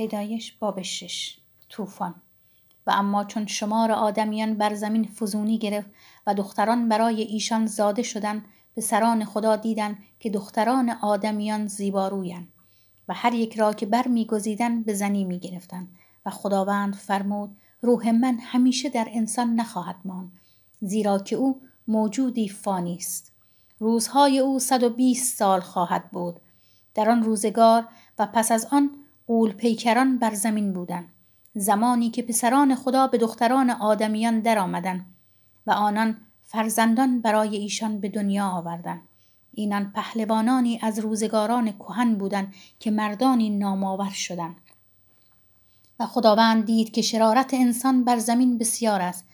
پیدایش باب شش طوفان. و اما چون شمار آدمیان بر زمین فزونی گرفت و دختران برای ایشان زاده شدند سران خدا دیدند که دختران آدمیان زیبارویند و هر یک را که بر میگزیدند به زنی می‌گرفتند. و خداوند فرمود روح من همیشه در انسان نخواهد ماند زیرا که او موجودی فانی است. روزهای او صد و بیست سال خواهد بود. در آن روزگار و پس از آن قول پیکران بر زمین بودند. زمانی که پسران خدا به دختران آدمیان درآمدند و آنان فرزندان برای ایشان به دنیا آوردند. اینان پهلوانانی از روزگاران کهن بودند که مردانی نامآور شدند. و خداوند دید که شرارت انسان بر زمین بسیار است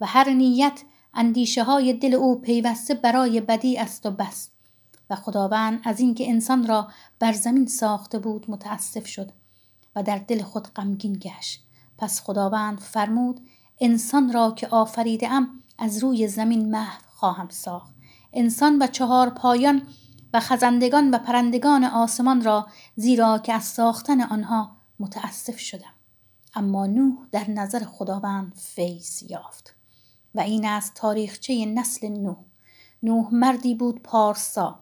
و هر نیت اندیشه های دل او پیوسته برای بدی است و بس. و خداوند از اینکه انسان را بر زمین ساخته بود متاسف شد. و در دل خود غمگین گشت. پس خداوند فرمود انسان را که آفریده ام از روی زمین محو خواهم ساخت. انسان و چهار پایان و خزندگان و پرندگان آسمان را زیرا که از ساختن آنها متاسف شدم. اما نوح در نظر خداوند فیض یافت. و این از تاریخچه نسل نوح. نوح مردی بود پارسا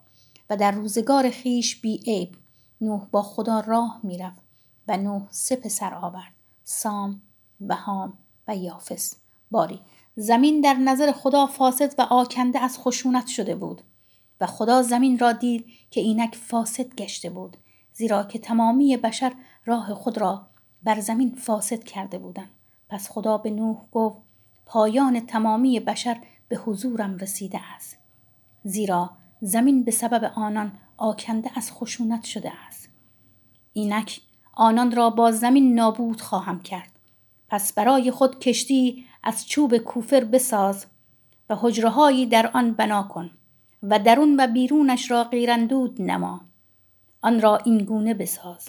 و در روزگار خیش بی عیب نوح با خدا راه می‌رفت. و نوح سه پسر آورد. سام و هام و یافس. باری. زمین در نظر خدا فاسد و آکنده از خشونت شده بود و خدا زمین را دید که اینک فاسد گشته بود زیرا که تمامی بشر راه خود را بر زمین فاسد کرده بودند. پس خدا به نوح گفت پایان تمامی بشر به حضورم رسیده است. زیرا زمین به سبب آنان آکنده از خشونت شده است. اینک آنان را با زمین نابود خواهم کرد. پس برای خود کشتی از چوب کوفر بساز و حجرهایی در آن بنا کن و درون و بیرونش را غیرندود نما. آن را این گونه بساز.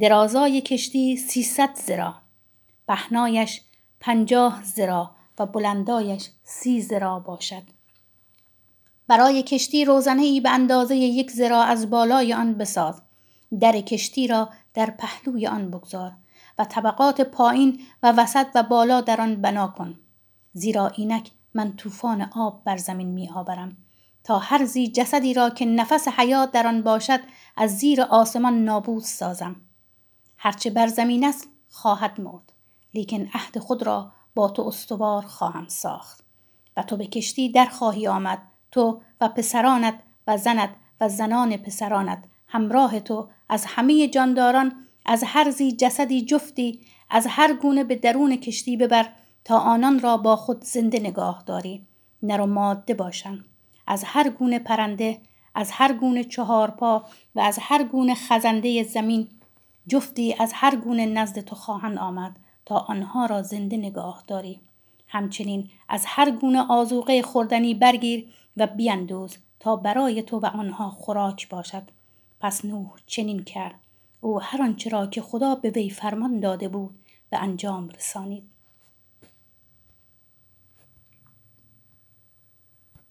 درازای کشتی سیصد زرا پهنایش پنجاه زرا و بلندایش سی زرا باشد. برای کشتی روزنه ای به اندازه یک زرا از بالای آن بساز. در کشتی را در پهلوی آن بگذار و طبقات پایین و وسط و بالا در آن بنا کن. زیرا اینک من طوفان آب بر زمین می آورم تا هر زی جسدی را که نفس حیات در آن باشد از زیر آسمان نابود سازم. هرچه بر زمین است خواهد مرد. لیکن عهد خود را با تو استوار خواهم ساخت. و تو به کشتی در خواهی آمد. تو و پسرانت و زنت و زنان پسرانت همراه تو از همه جانداران از هر زی جسدی جفتی از هر گونه به درون کشتی ببر تا آنان را با خود زنده نگاه داری. نر و ماده باشند از هر گونه پرنده از هر گونه چهار پا و از هر گونه خزنده زمین جفتی از هر گونه نزد تو خواهند آمد تا آنها را زنده نگاه داری. همچنین از هر گونه آزوقه خوردنی برگیر و بیندوز تا برای تو و آنها خوراک باشد. پس نوح چنین کرد. او هر آنچه را که خدا به وی فرمان داده بود به انجام رسانید.